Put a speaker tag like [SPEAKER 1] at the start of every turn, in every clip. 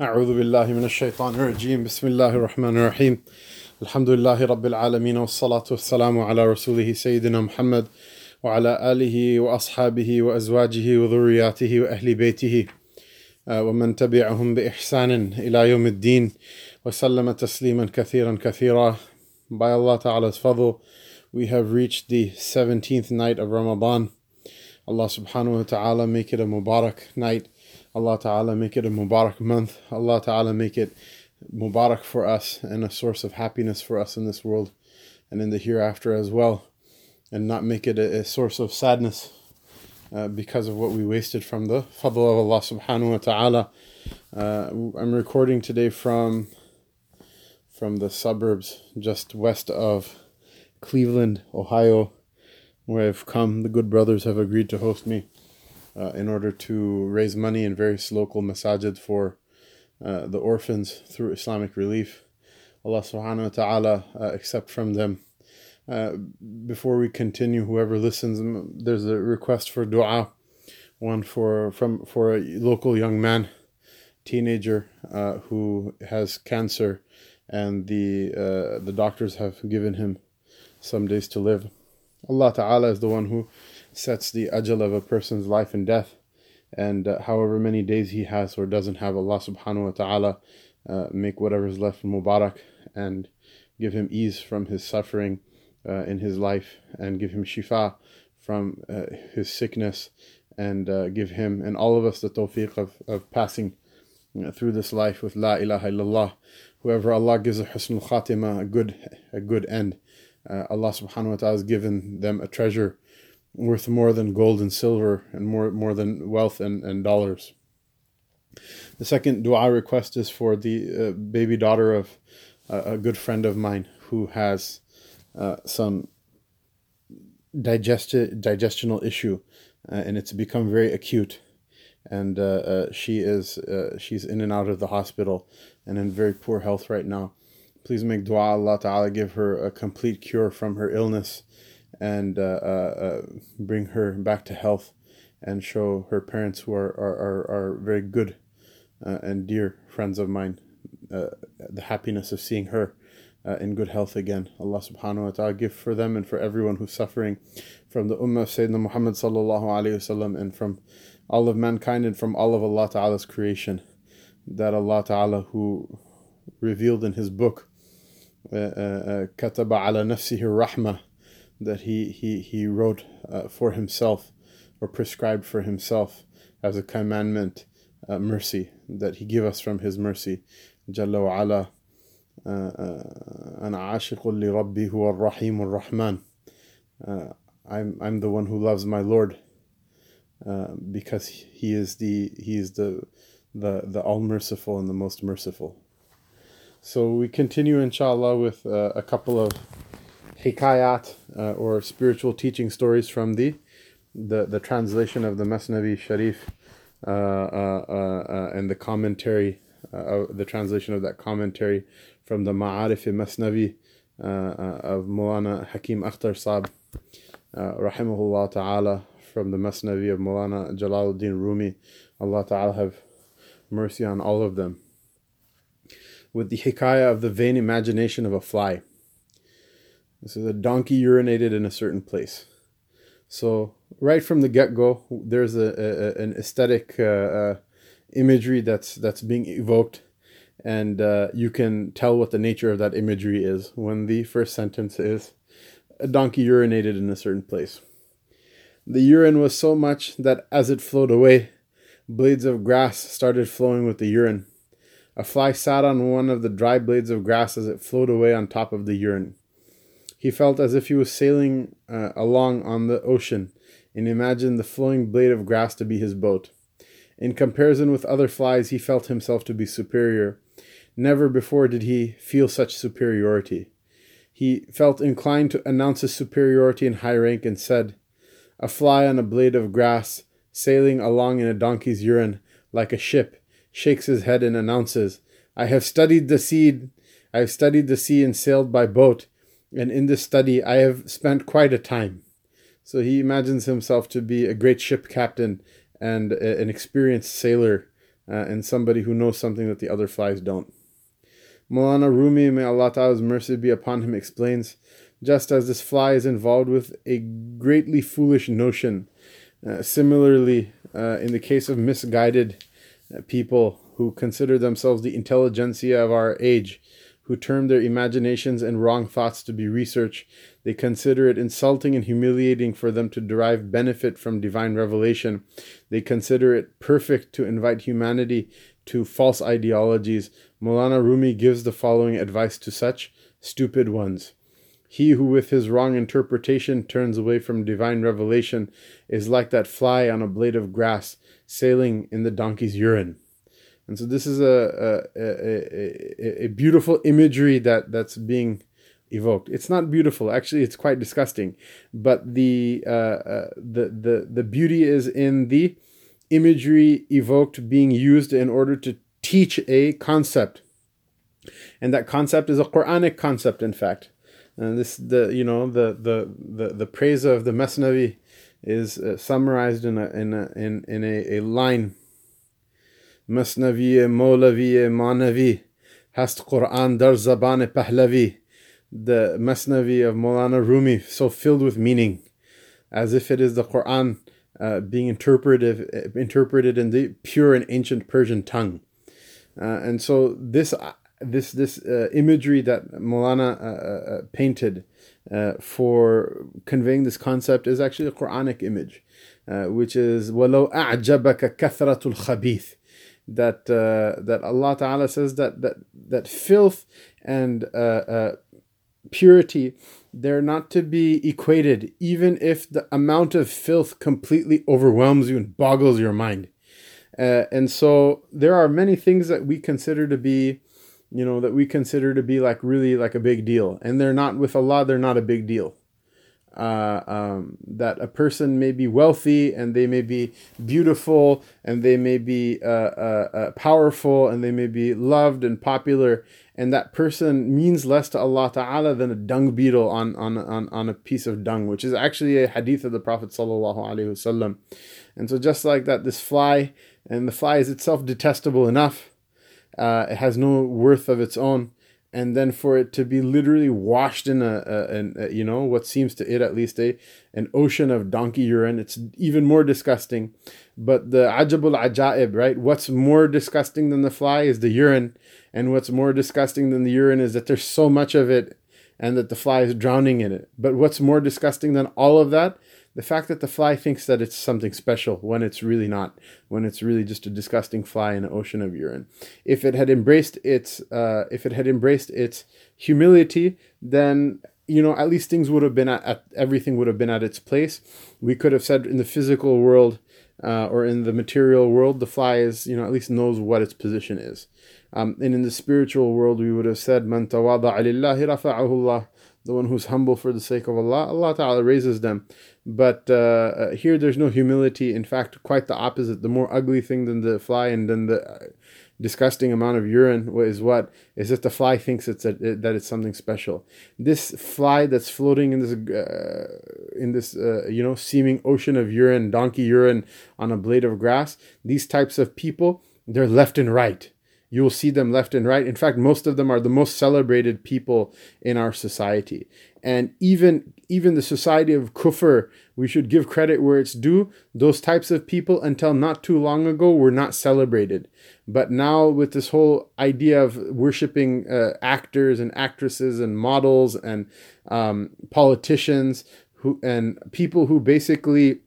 [SPEAKER 1] أعوذ بالله من الشيطان الرجيم بسم الله الرحمن الرحيم الحمد لله رب العالمين والصلاة والسلام على رسوله سيدنا محمد وعلى آله وأصحابه وأزواجه وذرياته وأهل بيته آه، ومن تبعهم بإحسان إلى يوم الدين وسلم تسليما كثيرا كثيرا By Allah Ta'ala's fadl, we have reached the 17th night of Ramadan. Allah Subhanahu wa Ta'ala make it a Mubarak night. Allah Ta'ala make it a Mubarak month. Allah Ta'ala make it Mubarak for us and a source of happiness for us in this world and in the hereafter as well. And not make it a, a source of sadness uh, because of what we wasted from the fadl of Allah Subhanahu wa Ta'ala. Uh, I'm recording today from from the suburbs just west of Cleveland, Ohio, where I've come. The good brothers have agreed to host me uh, in order to raise money in various local masajid for uh, the orphans through Islamic relief. Allah subhanahu wa ta'ala uh, accept from them. Uh, before we continue, whoever listens, there's a request for dua, one for from for a local young man, teenager uh, who has cancer and the uh, the doctors have given him some days to live. Allah Ta'ala is the one who sets the ajal of a person's life and death, and uh, however many days he has or doesn't have, Allah Subhanahu wa Ta'ala uh, make whatever is left Mubarak and give him ease from his suffering uh, in his life and give him shifa from uh, his sickness and uh, give him and all of us the tawfiq of, of passing through this life with La ilaha illallah. Whoever Allah gives a husnul khatima, a good, a good end, uh, Allah subhanahu wa ta'ala has given them a treasure worth more than gold and silver and more, more than wealth and, and dollars. The second dua request is for the uh, baby daughter of uh, a good friend of mine who has uh, some digesti- digestional issue uh, and it's become very acute and uh, uh, she is she's in and out of the hospital and in very poor health right now. Please make dua Allah Ta'ala give her a complete cure from her illness and uh, uh, uh, bring her back to health and show her parents who are, are, are, are very good and dear friends of mine the happiness of seeing her in good health again. Allah subhanahu wa ta'ala give for them and for everyone who's suffering from the ummah of Sayyidina Muhammad sallallahu alayhi wasallam and from all of mankind and from all of Allah Ta'ala's creation. That Allah Ta'ala who revealed in His book, Kataba ala nafsihi rahmah, that he, he, he wrote uh, for Himself or prescribed for Himself as a commandment uh, mercy, that He give us from His mercy. Jalla wa ala. أنا عاشق لربي هو الرحيم الرحمن. I'm I'm the one who loves my Lord uh, because he is the he is the the the all merciful and the most merciful. So we continue inshallah with uh, a couple of hikayat uh, or spiritual teaching stories from the the, the translation of the Masnavi Sharif uh, uh, and the commentary the translation of that commentary from the Ma'arif Masnavi of Mulana Hakim Akhtar Saab rahimahullah ta'ala from the Masnavi of Mulana Jalaluddin Rumi. Allah Ta'ala have mercy on all of them. With the hikayah of the vain imagination of a fly. This is a donkey urinated in a certain place. So, right from the get go, there's a, a, an aesthetic uh, uh, imagery that's, that's being evoked, and uh, you can tell what the nature of that imagery is when the first sentence is a donkey urinated in a certain place. The urine was so much that as it flowed away, blades of grass started flowing with the urine. A fly sat on one of the dry blades of grass as it flowed away on top of the urine. He felt as if he was sailing uh, along on the ocean and imagined the flowing blade of grass to be his boat. In comparison with other flies, he felt himself to be superior. Never before did he feel such superiority. He felt inclined to announce his superiority in high rank and said, a fly on a blade of grass, sailing along in a donkey's urine like a ship, shakes his head and announces, I have studied the sea, I have studied the sea and sailed by boat, and in this study I have spent quite a time. So he imagines himself to be a great ship captain and an experienced sailor uh, and somebody who knows something that the other flies don't. Maulana Rumi, may Allah Ta'ala's mercy be upon him, explains just as this fly is involved with a greatly foolish notion. Uh, similarly, uh, in the case of misguided uh, people who consider themselves the intelligentsia of our age, who term their imaginations and wrong thoughts to be research, they consider it insulting and humiliating for them to derive benefit from divine revelation. They consider it perfect to invite humanity to false ideologies. Maulana Rumi gives the following advice to such stupid ones. He who with his wrong interpretation turns away from divine revelation is like that fly on a blade of grass sailing in the donkey's urine. And so this is a, a, a, a, beautiful imagery that, that's being evoked. It's not beautiful, actually, it's quite disgusting. But the, uh, uh, the, the, the beauty is in the imagery evoked being used in order to teach a concept. And that concept is a Quranic concept, in fact. And this the you know the the the, the praise of the Masnavi is uh, summarized in a in a in, in a, a line. Masnavi Molavi Manavi hast Quran dar zaban pahlavi. The Masnavi of Maulana Rumi, so filled with meaning, as if it is the Quran uh, being interpreted interpreted in the pure and ancient Persian tongue. Uh, and so this this this uh, imagery that Molana uh, uh, uh, painted uh, for conveying this concept is actually a Quranic image, uh, which is وَلَوْ أَعْجَبَكَ كَثْرَةُ الْخَبِيثِ That uh, that Allah Ta'ala says that that that filth and uh, uh, purity they're not to be equated even if the amount of filth completely overwhelms you and boggles your mind and so there are many things that we consider to be you know, that we consider to be like really like a big deal. And they're not, with Allah, they're not a big deal. Uh, um, that a person may be wealthy and they may be beautiful and they may be uh, uh, uh, powerful and they may be loved and popular and that person means less to Allah Ta'ala than a dung beetle on, on, on, on a piece of dung, which is actually a hadith of the Prophet Sallallahu Alaihi Wasallam. And so just like that, this fly, and the fly is itself detestable enough, uh, it has no worth of its own and then for it to be literally washed in a, a, a, you know what seems to it at least a an ocean of donkey urine. It's even more disgusting. But the ajabul ajaib right? What's more disgusting than the fly is the urine. And what's more disgusting than the urine is that there's so much of it and that the fly is drowning in it. But what's more disgusting than all of that the fact that the fly thinks that it's something special when it's really not, when it's really just a disgusting fly in an ocean of urine. If it had embraced its, uh, if it had embraced its humility, then you know at least things would have been at, at everything would have been at its place. We could have said in the physical world. Uh, or in the material world, the fly is, you know, at least knows what its position is. Um, and in the spiritual world, we would have said, "Man tawada'a lillahi rafa'ahu Allah." The one who's humble for the sake of Allah, Allah Ta'ala raises them. But uh, uh, here there's no humility. In fact, quite the opposite. The more ugly thing than the fly and then the uh, disgusting amount of urine is what is that the fly thinks it's a, that it's something special. This fly that's floating in this uh, in this uh, you know seeming ocean of urine, donkey urine on a blade of grass. These types of people, they're left and right you will see them left and right. In fact, most of them are the most celebrated people in our society. And even even the society of kufr, we should give credit where it's due. Those types of people, until not too long ago, were not celebrated. But now, with this whole idea of worshiping uh, actors and actresses and models and um, politicians who and people who basically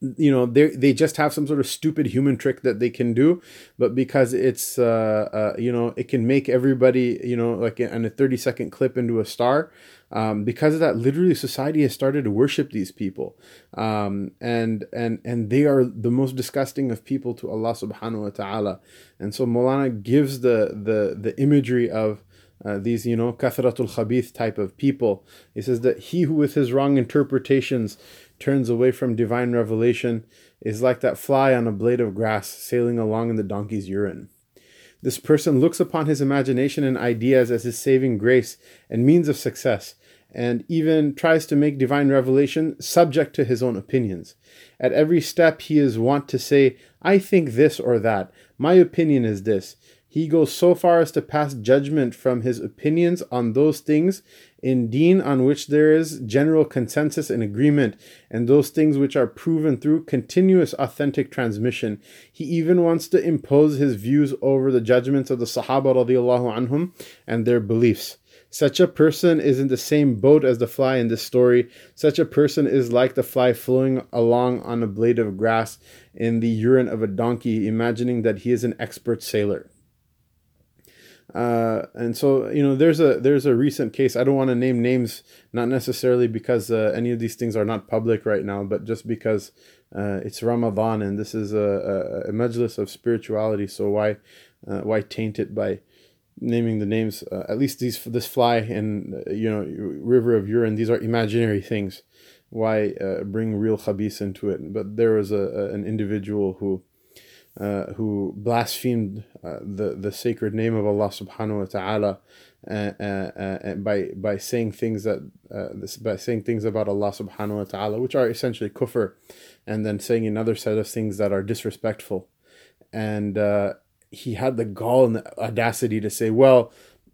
[SPEAKER 1] you know they they just have some sort of stupid human trick that they can do but because it's uh, uh, you know it can make everybody you know like in a 30 second clip into a star um, because of that literally society has started to worship these people um, and and and they are the most disgusting of people to Allah subhanahu wa ta'ala and so Molana gives the the the imagery of uh, these, you know, kathratul khabith type of people. He says that he who with his wrong interpretations turns away from divine revelation is like that fly on a blade of grass sailing along in the donkey's urine. This person looks upon his imagination and ideas as his saving grace and means of success, and even tries to make divine revelation subject to his own opinions. At every step, he is wont to say, I think this or that. My opinion is this. He goes so far as to pass judgment from his opinions on those things in deen on which there is general consensus and agreement, and those things which are proven through continuous authentic transmission. He even wants to impose his views over the judgments of the Sahaba radiallahu anhum and their beliefs. Such a person is in the same boat as the fly in this story. Such a person is like the fly flowing along on a blade of grass in the urine of a donkey, imagining that he is an expert sailor. Uh, and so you know there's a there's a recent case i don't want to name names not necessarily because uh, any of these things are not public right now but just because uh, it's ramadan and this is a, a, a majlis of spirituality so why uh, why taint it by naming the names. Uh, at least these this fly and uh, you know river of urine. These are imaginary things. Why bring real khabis into it? But there was a, a an individual who. Uh, who blasphemed uh, the the sacred name of Allah Subhanahu wa Taala uh, by by saying things that this, by saying things about Allah Subhanahu wa Taala, which are essentially kufr, and then saying another set of things that are disrespectful, and he had the gall and the audacity to say, well,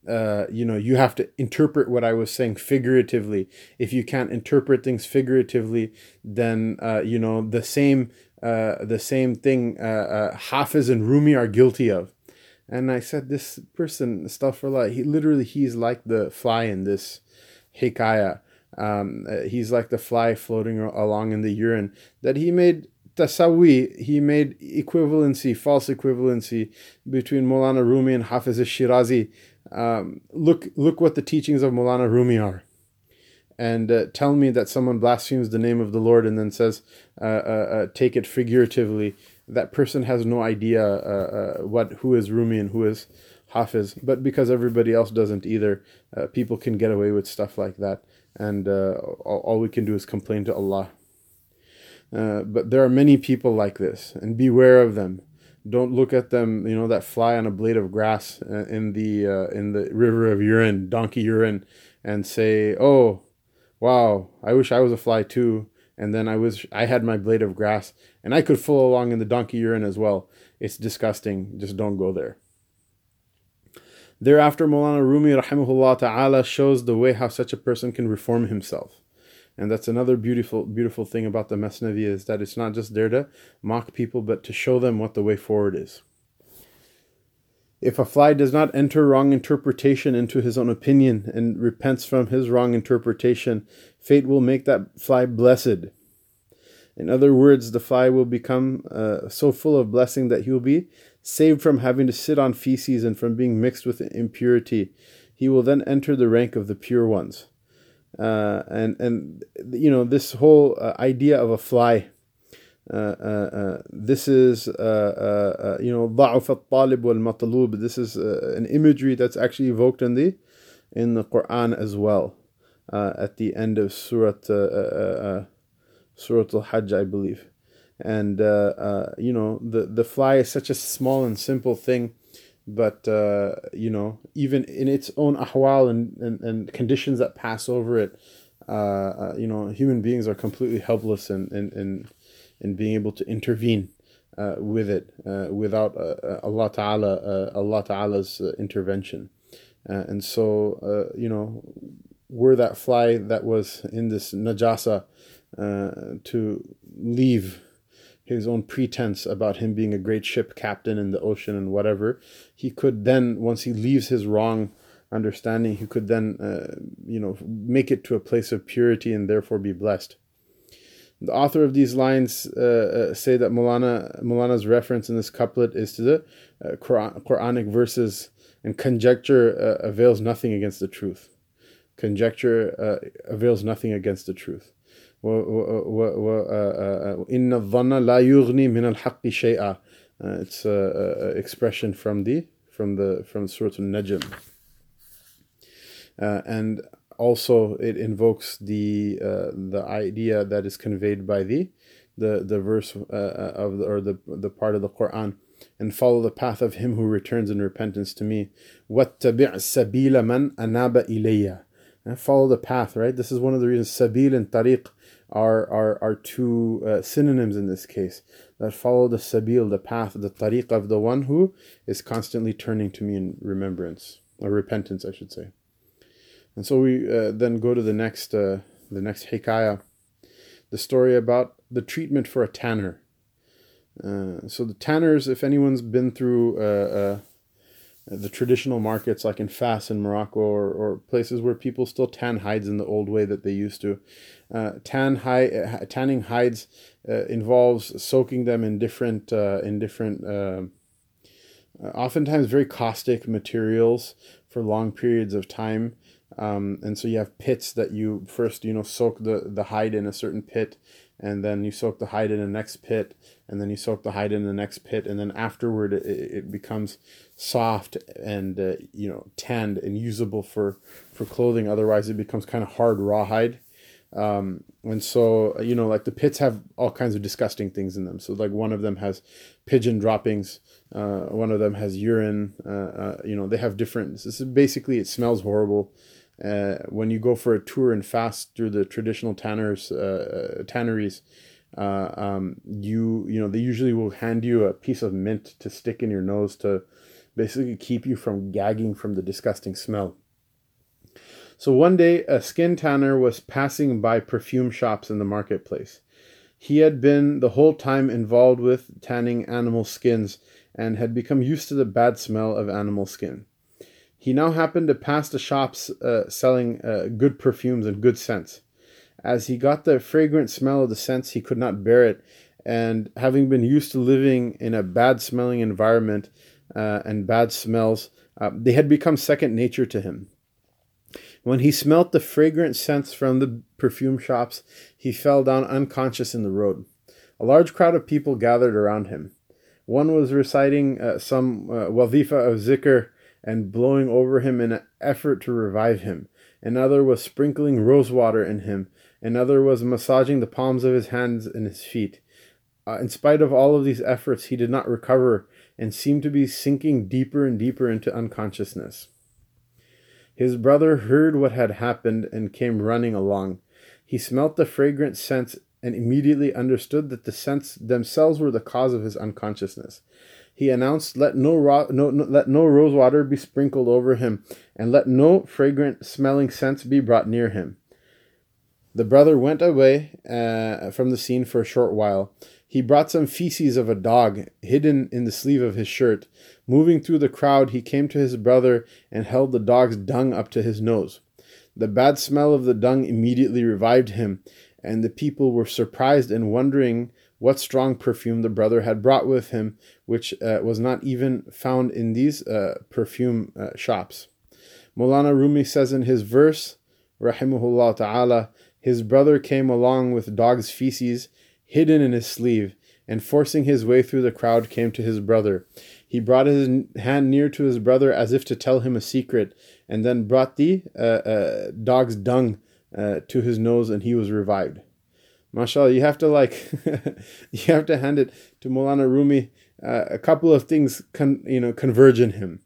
[SPEAKER 1] uh, you know, you have to interpret what I was saying figuratively. If you can't interpret things figuratively, then uh, you know the same uh, the same thing uh, uh, Hafiz and Rumi are guilty of. And I said, this person, stuff astaghfirullah, he literally he's like the fly in this hikayah. Um, uh, he's like the fly floating along in the urine that he made tasawi, he made equivalency, false equivalency between Molana Rumi and Hafiz al-Shirazi. Um, look, look what the teachings of Molana Rumi are. And uh, tell me that someone blasphemes the name of the Lord and then says, uh, uh, uh take it figuratively. That person has no idea uh, uh, what who is Rumi and who is Hafiz. But because everybody else doesn't either, people can get away with stuff like that. And all, all we can do is complain to Allah. But there are many people like this, and beware of them. Don't look at them, you know, that fly on a blade of grass uh, in the uh, in the river of urine, donkey urine, and say, "Oh, wow, I wish I was a fly too." And then I was, I had my blade of grass, and I could follow along in the donkey urine as well. It's disgusting. Just don't go there. Thereafter, Maulana Rumi rahimahullah ta'ala shows the way how such a person can reform himself. And that's another beautiful, beautiful thing about the Masnavi is that it's not just there to mock people, but to show them what the way forward is. If a fly does not enter wrong interpretation into his own opinion and repents from his wrong interpretation, fate will make that fly blessed. In other words, the fly will become uh, so full of blessing that he will be saved from having to sit on feces and from being mixed with impurity. He will then enter the rank of the pure ones uh, and and you know this whole uh, idea of a fly. Uh, uh, uh this is uh, you know ضعف الطالب والمطلوب. This is an imagery that's actually evoked in the in the Quran as well. at the end of Surah Surah Al-Hajj, I believe, and you know the the fly is such a small and simple thing but uh, you know even in its own ahwal and, and, and conditions that pass over it uh, uh, you know human beings are completely helpless in in, in, in being able to intervene uh, with it uh, without uh, Allah Ta'ala Allah Ta'ala's intervention. And so you know were that fly that was in this najasa to leave his own pretense about him being a great ship captain in the ocean and whatever, he could then, once he leaves his wrong understanding, he could then, uh, you know, make it to a place of purity and therefore be blessed. The author of these lines uh, uh, say that Mulana, Mulana's reference in this couplet is to the uh, Quran, Quranic verses, and conjecture uh, avails nothing against the truth. Conjecture uh, avails nothing against the truth. وإن الظن لا يغني من الحق شيئا it's an expression from the from the from Surah Al-Najm uh, and also it invokes the uh, the idea that is conveyed by the the the verse uh, of the, or the the part of the Quran and follow the path of him who returns in repentance to me وَاتَّبِعْ سَبِيلَ مَنْ أَنَابَ إِلَيَّ and follow the path, right? This is one of the reasons sabil and tariq are, are, are two uh, synonyms in this case that follow the sabil, the path, the tariq of the one who is constantly turning to me in remembrance or repentance, I should say. And so we uh, then go to the next uh, the next hikayah, the story about the treatment for a tanner. Uh, so the tanners, if anyone's been through uh, uh, the traditional markets like in Fas in Morocco or, or places where people still tan hides in the old way that they used to. Uh, tan hide, uh, tanning hides uh, involves soaking them in different uh, in different uh, uh, oftentimes very caustic materials for long periods of time. Um, and so you have pits that you first you know soak the, the hide in a certain pit and then you soak the hide in the next pit and then you soak the hide in the next pit and then afterward it, it becomes soft and uh, you know tanned and usable for for clothing. Otherwise it becomes kind of hard rawhide. Um, and so you know like the pits have all kinds of disgusting things in them. So like one of them has pigeon droppings uh, one of them has urine uh, uh you know they have different this is basically it smells horrible. Uh, when you go for a tour and Fas through the traditional tanners uh, uh, tanneries, uh, um, you you know they usually will hand you a piece of mint to stick in your nose to basically keep you from gagging from the disgusting smell. So one day, a skin tanner was passing by perfume shops in the marketplace. He had been the whole time involved with tanning animal skins and had become used to the bad smell of animal skin. He now happened to pass the shops uh, selling uh, good perfumes and good scents. As he got the fragrant smell of the scents, he could not bear it, and having been used to living in a bad smelling environment uh, and bad smells, uh, they had become second nature to him. When he smelt the fragrant scents from the perfume shops, he fell down unconscious in the road. A large crowd of people gathered around him. One was reciting uh, some uh, wazifa of zikr and blowing over him in an effort to revive him. Another was sprinkling rosewater in him. Another was massaging the palms of his hands and his feet. Uh, in spite of all of these efforts, he did not recover and seemed to be sinking deeper and deeper into unconsciousness. His brother heard what had happened and came running along. He smelt the fragrant scents and immediately understood that the scents themselves were the cause of his unconsciousness he announced, "Let no, ro- no, no let no rose water be sprinkled over him, and let no fragrant smelling scents be brought near him." The brother went away uh, from the scene for a short while. He brought some feces of a dog hidden in the sleeve of his shirt. Moving through the crowd, he came to his brother and held the dog's dung up to his nose. The bad smell of the dung immediately revived him, and the people were surprised and wondering what strong perfume the brother had brought with him, which uh, was not even found in these uh, perfume uh, shops. Mulana Rumi says in his verse, Rahimahullah Ta'ala, his brother came along with dog's feces hidden in his sleeve, and forcing his way through the crowd came to his brother. He brought his hand near to his brother as if to tell him a secret, and then brought the uh, uh, dog's dung uh, to his nose, and he was revived. Mashallah you have to like you have to hand it to Mulana Rumi. Uh, a couple of things con- you know converge in him.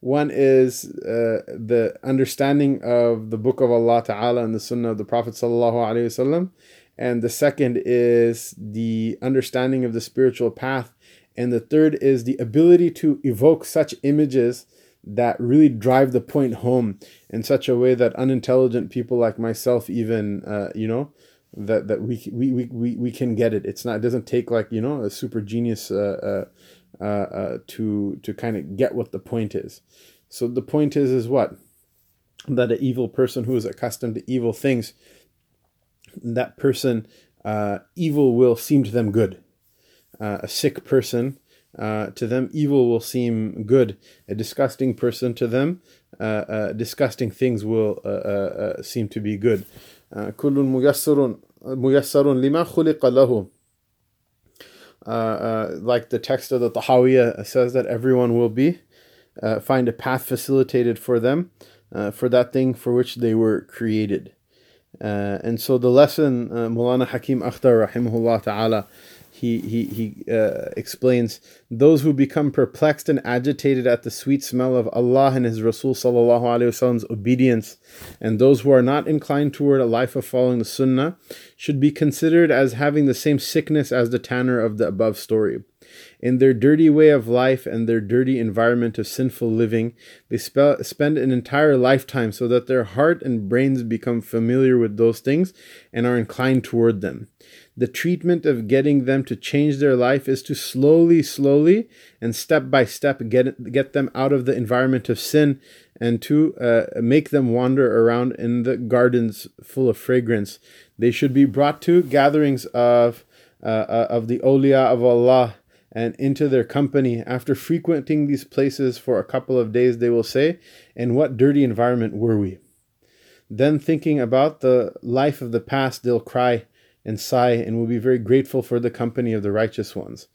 [SPEAKER 1] One is uh, the understanding of the book of Allah Ta'ala and the sunnah of the Prophet Sallallahu Alaihi Wasallam and the second is the understanding of the spiritual path and the third is the ability to evoke such images that really drive the point home in such a way that unintelligent people like myself even uh, you know that that we we, we, we, we can get it. It's not it doesn't take like you know a super genius uh, uh, uh, uh to to kind of get what the point is. So the point is is what that an evil person who is accustomed to evil things, that person uh, evil will seem to them good. Uh, a sick person uh, to them evil will seem good. A disgusting person to them uh, uh, disgusting things will uh, seem to be good. كل ميسر ميسر لما خلق له uh, uh, like the text of the Tahawiyah says that everyone will be uh, find a path facilitated for them for that thing for which they were created. and so the lesson uh, Mulana Hakim Akhtar rahimahullah ta'ala he he he uh, explains those who become perplexed and agitated at the sweet smell of Allah and His Rasul sallallahu alaihi wasallam's obedience, and those who are not inclined toward a life of following the Sunnah, should be considered as having the same sickness as the tanner of the above story. In their dirty way of life and their dirty environment of sinful living, they spe- spend an entire lifetime so that their heart and brains become familiar with those things and are inclined toward them. The treatment of getting them to change their life is to slowly, slowly, and step by step get, get them out of the environment of sin and to uh, make them wander around in the gardens full of fragrance. They should be brought to gatherings of, uh, uh of the awliya of Allah and into their company. After frequenting these places for a couple of days, they will say, In what dirty environment were we? Then, thinking about the life of the past, they'll cry and sigh and will be very grateful for the company of the righteous ones.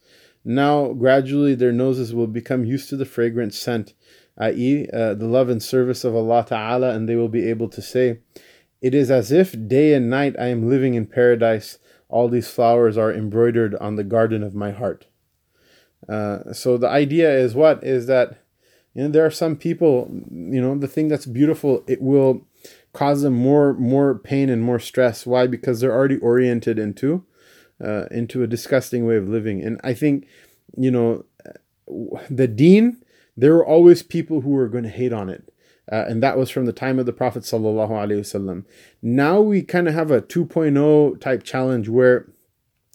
[SPEAKER 1] Now, gradually, their noses will become used to the fragrant scent, i.e., uh, the love and service of Allah Ta'ala, and they will be able to say, It is as if day and night I am living in paradise. All these flowers are embroidered on the garden of my heart. Uh, so the idea is what? Is that you know there are some people you know the thing that's beautiful it will cause them more more pain and more stress. Why? Because they're already oriented into uh, into a disgusting way of living. And i think you know the deen there were always people who were going to hate on it. Uh, and that was from the time of the prophet sallallahu alaihi wasallam now we kind of have a 2.0 type challenge where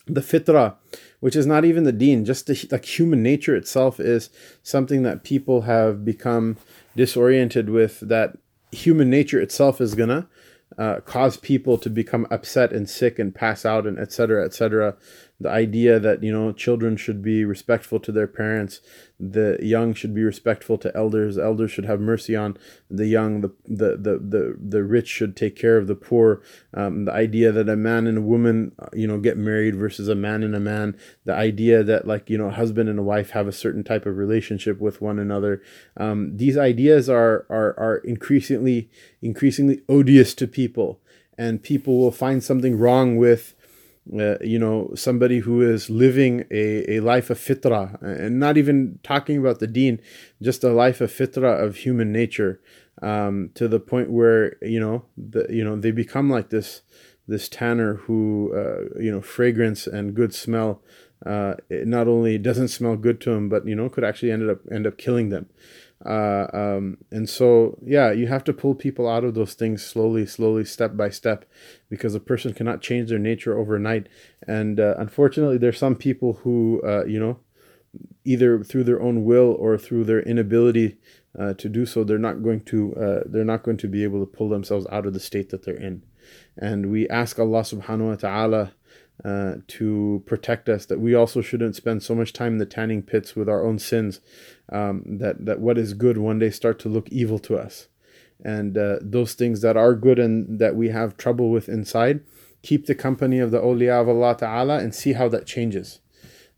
[SPEAKER 1] the fitra which is not even the deen, just the, like human nature itself is something that people have become disoriented with, that human nature itself is gonna uh, cause people to become upset and sick and pass out and etc etc the idea that you know children should be respectful to their parents the young should be respectful to elders elders should have mercy on the young the the the the, the rich should take care of the poor. Um, the idea that a man and a woman uh, you know get married versus a man and a man the idea that like you know husband and a wife have a certain type of relationship with one another. Um, these ideas are are are increasingly increasingly odious to people and people will find something wrong with uh, you know, somebody who is living a, a life of fitra, and not even talking about the deen, just a life of fitra of human nature, um, to the point where you know, the you know, they become like this this tanner who uh, you know, fragrance and good smell. Uh, not only doesn't smell good to them, but you know, could actually end up end up killing them. Uh, um, and so, yeah, you have to pull people out of those things slowly, slowly, step by step, because a person cannot change their nature overnight. And uh, unfortunately, there's some people who, uh, you know, either through their own will or through their inability uh, to do so, they're not going to, uh, they're not going to be able to pull themselves out of the state that they're in. And we ask Allah Subhanahu wa Taala uh, to protect us, that we also shouldn't spend so much time in the tanning pits with our own sins, um, that, that what is good one day start to look evil to us. And uh, those things that are good and that we have trouble with inside, keep the company of the awliya of Allah Ta'ala and see how that changes.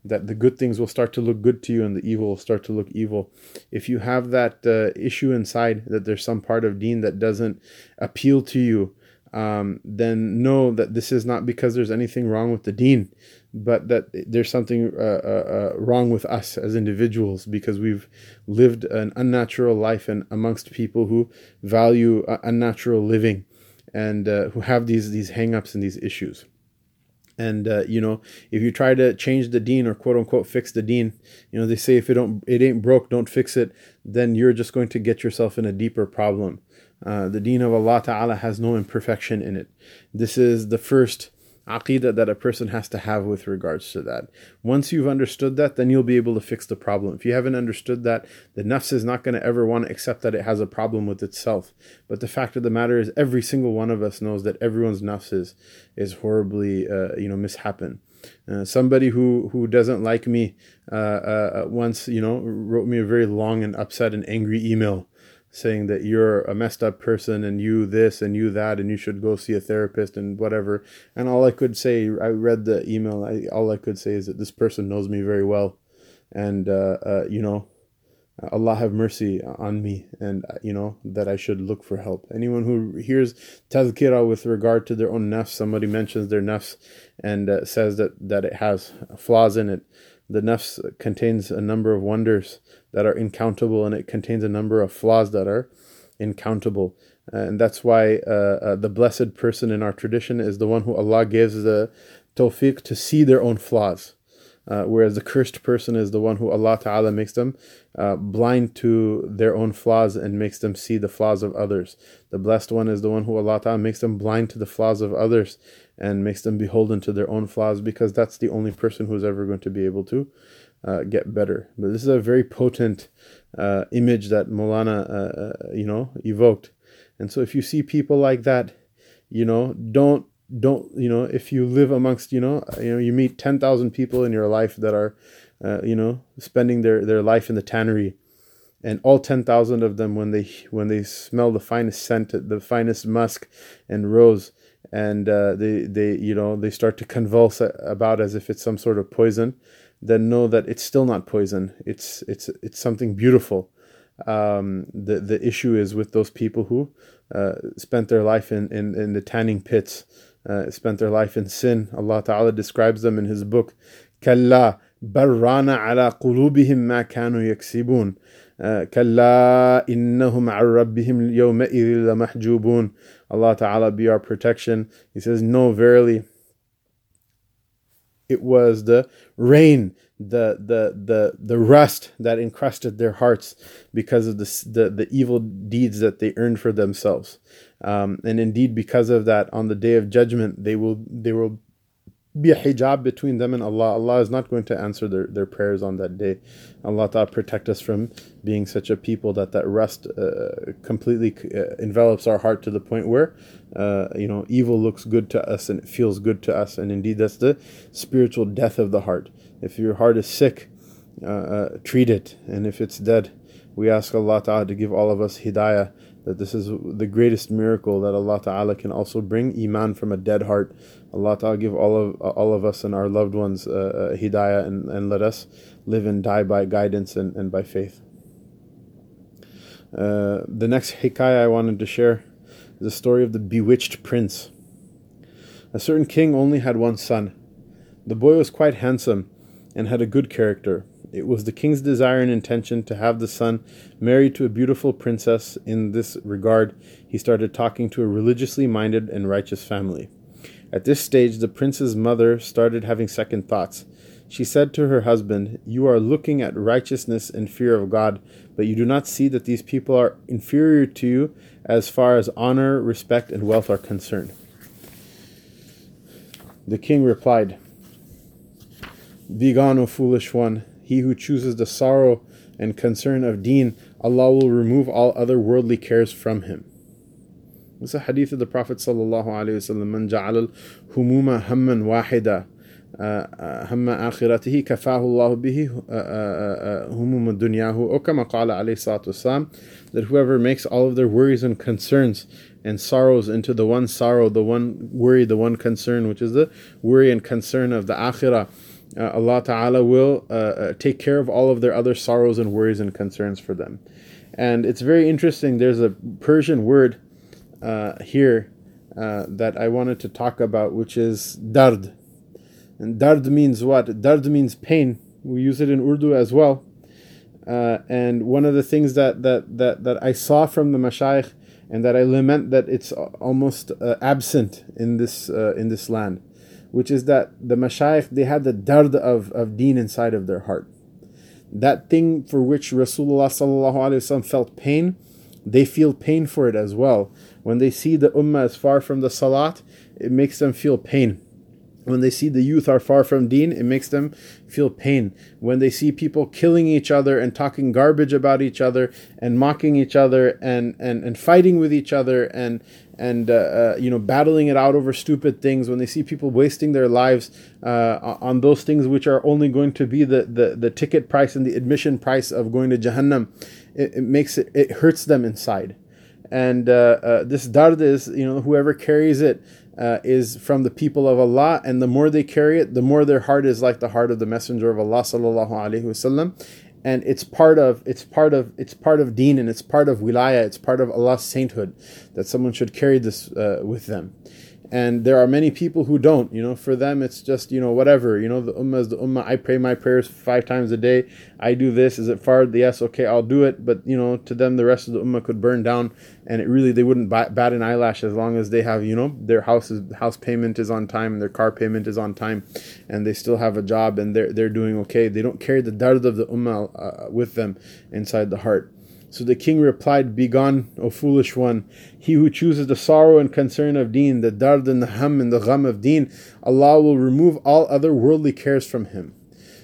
[SPEAKER 1] That the good things will start to look good to you and the evil will start to look evil. If you have that uh, issue inside, that there's some part of deen that doesn't appeal to you, um, then know that this is not because there's anything wrong with the deen, but that there's something uh, uh, uh, wrong with us as individuals because we've lived an unnatural life and amongst people who value uh, unnatural living and uh, who have these these hangups and these issues. And uh, you know, if you try to change the deen or quote unquote fix the deen, you know they say if it don't it ain't broke, don't fix it. Then you're just going to get yourself in a deeper problem. Uh, the deen of Allah Ta'ala has no imperfection in it. This is the first aqidah that a person has to have with regards to that. Once you've understood that, then you'll be able to fix the problem. If you haven't understood that, the nafs is not going to ever want to accept that it has a problem with itself. But the fact of the matter is, every single one of us knows that everyone's nafs is, is horribly, uh, you know, mishappen. Uh, somebody who who doesn't like me uh, uh, once, you know, wrote me a very long and upset and angry email saying that you're a messed up person and you this and you that and you should go see a therapist and whatever. And all I could say, I read the email. I, all I could say is that this person knows me very well, and uh, uh, you know, Allah have mercy on me and you know that I should look for help. Anyone who hears tazkirah with regard to their own nafs, somebody mentions their nafs and uh, says that, that it has flaws in it. The nafs contains a number of wonders that are incountable and it contains a number of flaws that are incountable. And that's why uh, uh, the blessed person in our tradition is the one who Allah gives the tawfiq to see their own flaws. Uh, whereas the cursed person is the one who Allah Ta'ala makes them uh, blind to their own flaws and makes them see the flaws of others. The blessed one is the one who Allah Ta'ala makes them blind to the flaws of others and makes them beholden to their own flaws because that's the only person who's ever going to be able to uh, get better. But this is a very potent uh, image that Molana, uh, uh, you know, evoked. And so if you see people like that, you know, don't don't you know if you live amongst you know you know you meet 10,000 people in your life that are uh, you know spending their their life in the tannery and all 10,000 of them when they when they smell the finest scent the finest musk and rose and uh, they they you know they start to convulse about as if it's some sort of poison then know that it's still not poison. It's it's it's something beautiful. Um, the the issue is with those people who uh, spent their life in, in, in the tanning pits uh, spent their life in sin. Allah Ta'ala describes them in His book. كلا بران على قلوبهم ما كانوا يكسبون كلا إنهم عن ربهم يومئذ لمحجوبون Allah Ta'ala be our protection. He says, No, verily, it was the rain, the the the the rust that encrusted their hearts because of the the, the evil deeds that they earned for themselves. Um, and indeed, because of that, on the day of judgment, they will they will be a hijab between them and Allah. Allah is not going to answer their, their prayers on that day. Allah Ta'ala protect us from being such a people that that rust uh, completely uh, envelops our heart to the point where, uh, you know, evil looks good to us and it feels good to us. And indeed, that's the spiritual death of the heart. If your heart is sick, uh, uh, treat it. And if it's dead, we ask Allah Ta'ala to give all of us hidayah that this is the greatest miracle that Allah Ta'ala can also bring iman from a dead heart. Allah Ta'ala give all of all of us and our loved ones uh, uh, hidayah and, and let us live and die by guidance and, and by faith. Uh, the next hikayah I wanted to share is the story of the bewitched prince. A certain king only had one son. The boy was quite handsome and had a good character. It was the king's desire and intention to have the son married to a beautiful princess. In this regard, he started talking to a religiously minded and righteous family. At this stage, the prince's mother started having second thoughts. She said to her husband, You are looking at righteousness and fear of God, but you do not see that these people are inferior to you as far as honor, respect, and wealth are concerned. The king replied, Begone, O foolish one. He who chooses the sorrow and concern of deen, Allah will remove all other worldly cares from him. This is a hadith of the Prophet sallallahu alaihi wasallam. Man ja'al humuma hamman wahida uh, uh, hamma akhiratihi kafahu Allah bihi uh, humum dunyahu. Or kama qala alayhi that whoever makes all of their worries and concerns and sorrows into the one sorrow, the one worry, the one concern, which is the worry and concern of the akhirah uh, Allah Ta'ala will uh, uh, take care of all of their other sorrows and worries and concerns for them. And it's very interesting. There's a Persian word uh, here uh, that I wanted to talk about, which is dard. And dard means what? Dard means pain. We use it in Urdu as well. Uh, and one of the things that, that, that, that I saw from the mashayikh and that I lament that it's almost absent in this, in this land which is that the mashayikh, they had the dard of, of deen inside of their heart. That thing for which Rasulullah felt pain, they feel pain for it as well. When they see the ummah is far from the salat, it makes them feel pain. When they see the youth are far from deen, it makes them feel pain. When they see people killing each other and talking garbage about each other and mocking each other and, and, and fighting with each other and, and uh, uh, you know battling it out over stupid things when they see people wasting their lives uh, on those things which are only going to be the, the, the ticket price and the admission price of going to jahannam it, it makes it it hurts them inside. And uh, uh, this dard is you know whoever carries it uh, is from the people of Allah, and the more they carry it, the more their heart is like the heart of the Messenger of Allah sallallahu alaihi wasallam, and it's part of it's part of it's part of deen and it's part of wilaya it's part of allah's sainthood that someone should carry this uh, with them and there are many people who don't you know for them it's just you know whatever you know the ummah is the ummah i pray my prayers five times a day i do this is it far yes okay i'll do it. But you know to them the rest of the ummah could burn down and it really they wouldn't bat, an eyelash as long as they have you know their house is, house payment is on time and their car payment is on time and they still have a job and they're they're doing okay. They don't carry the dard of the ummah uh, with them inside the heart so the king replied, Begone, O foolish one, he who chooses the sorrow and concern of deen, the dard and the hum and the gham of deen, Allah will remove all other worldly cares from him.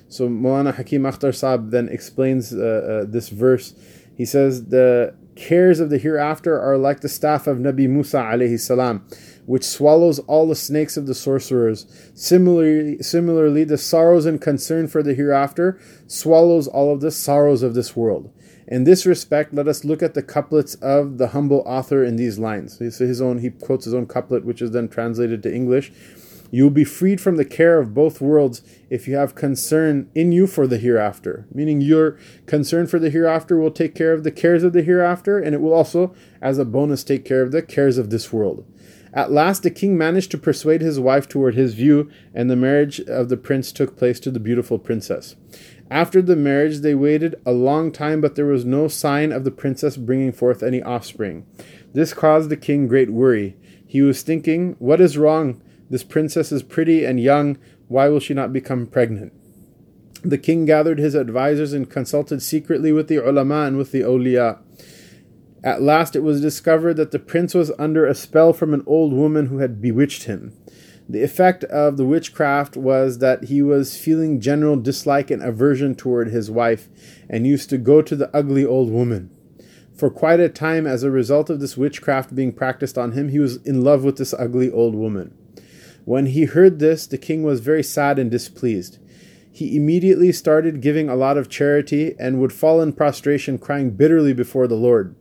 [SPEAKER 1] So Mulana Hakim Akhtar Saab then explains uh, uh, this verse. He says, The cares of the hereafter are like the staff of Nabi Musa alayhi salam, which swallows all the snakes of the sorcerers. Similarly, similarly, the sorrows and concern for the hereafter swallows all of the sorrows of this world. In this respect, let us look at the couplets of the humble author in these lines. So his own, he quotes his own couplet, which is then translated to English. You will be freed from the care of both worlds if you have concern in you for the hereafter. Meaning, your concern for the hereafter will take care of the cares of the hereafter, and it will also, as a bonus, take care of the cares of this world. At last, the king managed to persuade his wife toward his view, and the marriage of the prince took place to the beautiful princess. After the marriage, they waited a long time, but there was no sign of the princess bringing forth any offspring. This caused the king great worry. He was thinking, What is wrong? This princess is pretty and young. Why will she not become pregnant? The king gathered his advisers and consulted secretly with the ulama and with the awliya. At last it was discovered that the prince was under a spell from an old woman who had bewitched him. The effect of the witchcraft was that he was feeling general dislike and aversion toward his wife and used to go to the ugly old woman. For quite a time, as a result of this witchcraft being practiced on him, he was in love with this ugly old woman. When he heard this, the king was very sad and displeased. He immediately started giving a lot of charity and would fall in prostration, crying bitterly before the Lord.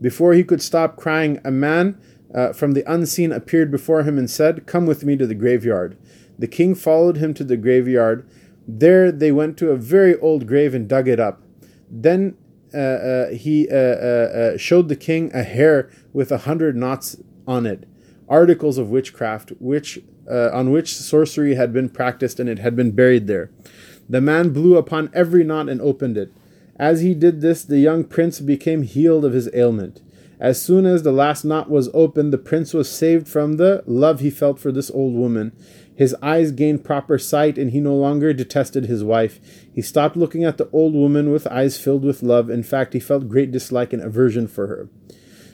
[SPEAKER 1] Before he could stop crying, a man uh, from the unseen appeared before him and said, Come with me to the graveyard. The king followed him to the graveyard. There they went to a very old grave and dug it up. Then uh, uh, he uh, uh, uh, showed the king a hair with a hundred knots on it, articles of witchcraft, which on which sorcery had been practiced, and it had been buried there. The man blew upon every knot and opened it. As he did this, the young prince became healed of his ailment. As soon as the last knot was opened, the prince was saved from the love he felt for this old woman. His eyes gained proper sight, and he no longer detested his wife. He stopped looking at the old woman with eyes filled with love. In fact, he felt great dislike and aversion for her.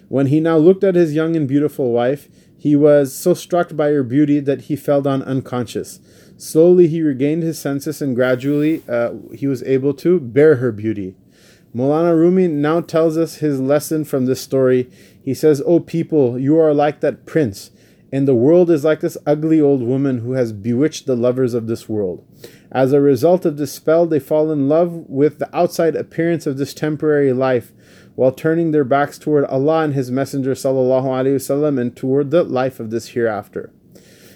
[SPEAKER 1] When he now looked at his young and beautiful wife, he was so struck by her beauty that he fell down unconscious. Slowly he regained his senses, and gradually uh, he was able to bear her beauty. Molana Rumi now tells us his lesson from this story. He says, O people, you are like that prince, and the world is like this ugly old woman who has bewitched the lovers of this world. As a result of this spell, they fall in love with the outside appearance of this temporary life, while turning their backs toward Allah and His Messenger وسلم, and toward the life of this hereafter.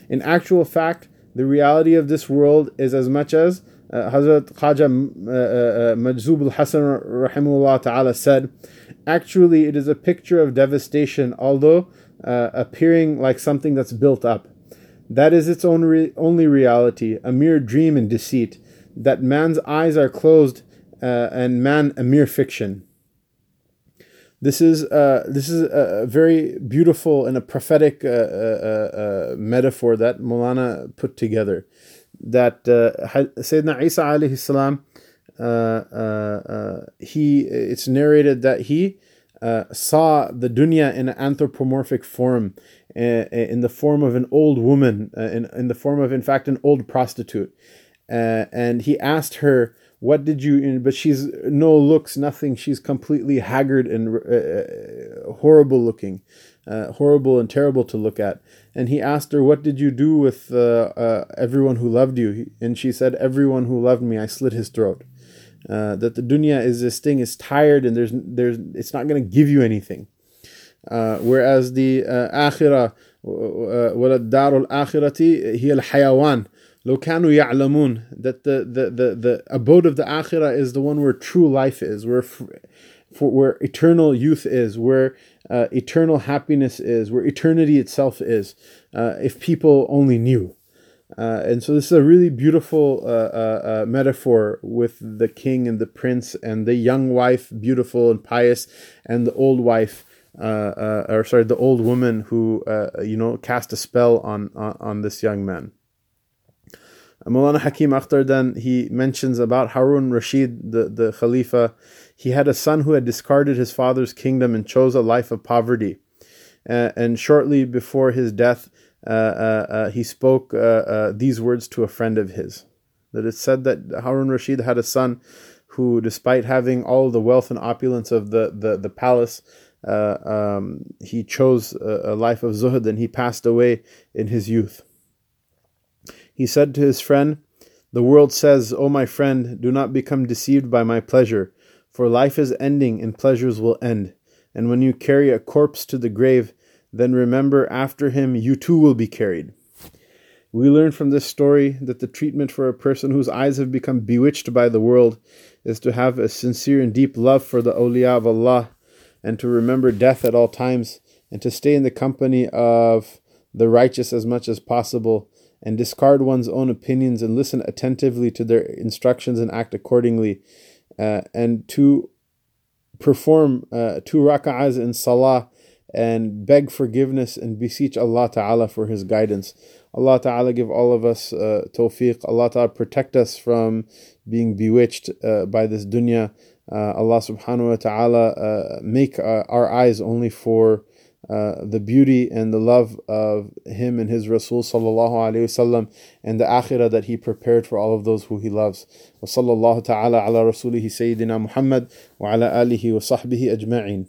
[SPEAKER 1] In actual fact, the reality of this world is as much as uh, Hazrat Khaja uh, uh, Majzub al rahimullah ta'ala said, Actually, it is a picture of devastation, although uh, appearing like something that's built up. That is its own re- only reality, a mere dream and deceit, that man's eyes are closed uh, and man a mere fiction. This is uh, this is a very beautiful and a prophetic uh, uh, uh metaphor that Molana put together that uh, Sayyidina Isa alayhi salam, uh, uh, uh, he it's narrated that he uh, saw the dunya in an anthropomorphic form, uh, in the form of an old woman, in, in the form of, in fact, an old prostitute. and he asked her, What did you, but she's no looks, nothing. She's completely haggard and horrible looking, horrible and terrible to look at and he asked her, "What did you do with uh, uh, everyone who loved you?" And she said, "Everyone who loved me, I slit his throat." Uh, that the dunya is this thing is tired and there's there's it's not going to give you anything. Uh, whereas the uh, akhirah, uh, وَلَدَّارُ الْآخِرَةِ هِيَ الْحَيَوَانِ لو كانوا يعلمون that the, the, the, the abode of the akhirah is the one where true life is, where for where eternal youth is, where uh, eternal happiness is, where eternity itself is, uh, if people only knew. Uh, and so this is a really beautiful uh, uh, uh, metaphor with the king and the prince and the young wife, beautiful and pious, and the old wife, or sorry, the old woman who you know cast a spell on on, on this young man. Mulana Hakim Akhtar then he mentions about Harun Rashid, the, the Khalifa. He had a son who had discarded his father's kingdom and chose a life of poverty. Uh, and shortly before his death, uh, uh, uh he spoke uh, uh, these words to a friend of his. That it's said that Harun Rashid had a son who, despite having all the wealth and opulence of the, the, the palace, um, he chose a, a life of zuhud and he passed away in his youth. He said to his friend, The world says, O my friend, do not become deceived by my pleasure, for life is ending and pleasures will end. And when you carry a corpse to the grave, then remember after him you too will be carried. We learn from this story that the treatment for a person whose eyes have become bewitched by the world is to have a sincere and deep love for the awliya of Allah and to remember death at all times and to stay in the company of the righteous as much as possible and discard one's own opinions and listen attentively to their instructions and act accordingly, uh, and to perform uh, two rak'ahs in salah and beg forgiveness and beseech Allah Ta'ala for His guidance. Allah Ta'ala give all of us uh, tawfiq. Allah Ta'ala protect us from being bewitched uh, by this dunya. Uh, Allah Subhanahu wa Ta'ala uh, make uh, our eyes only for uh, the beauty and the love of him and his Rasul sallallahu alayhi wasallam and the akhirah that he prepared for all of those who he loves. Wa sallallahu ta'ala ala rasulihi sayyidina Muhammad wa ala alihi wa sahbihi ajma'in.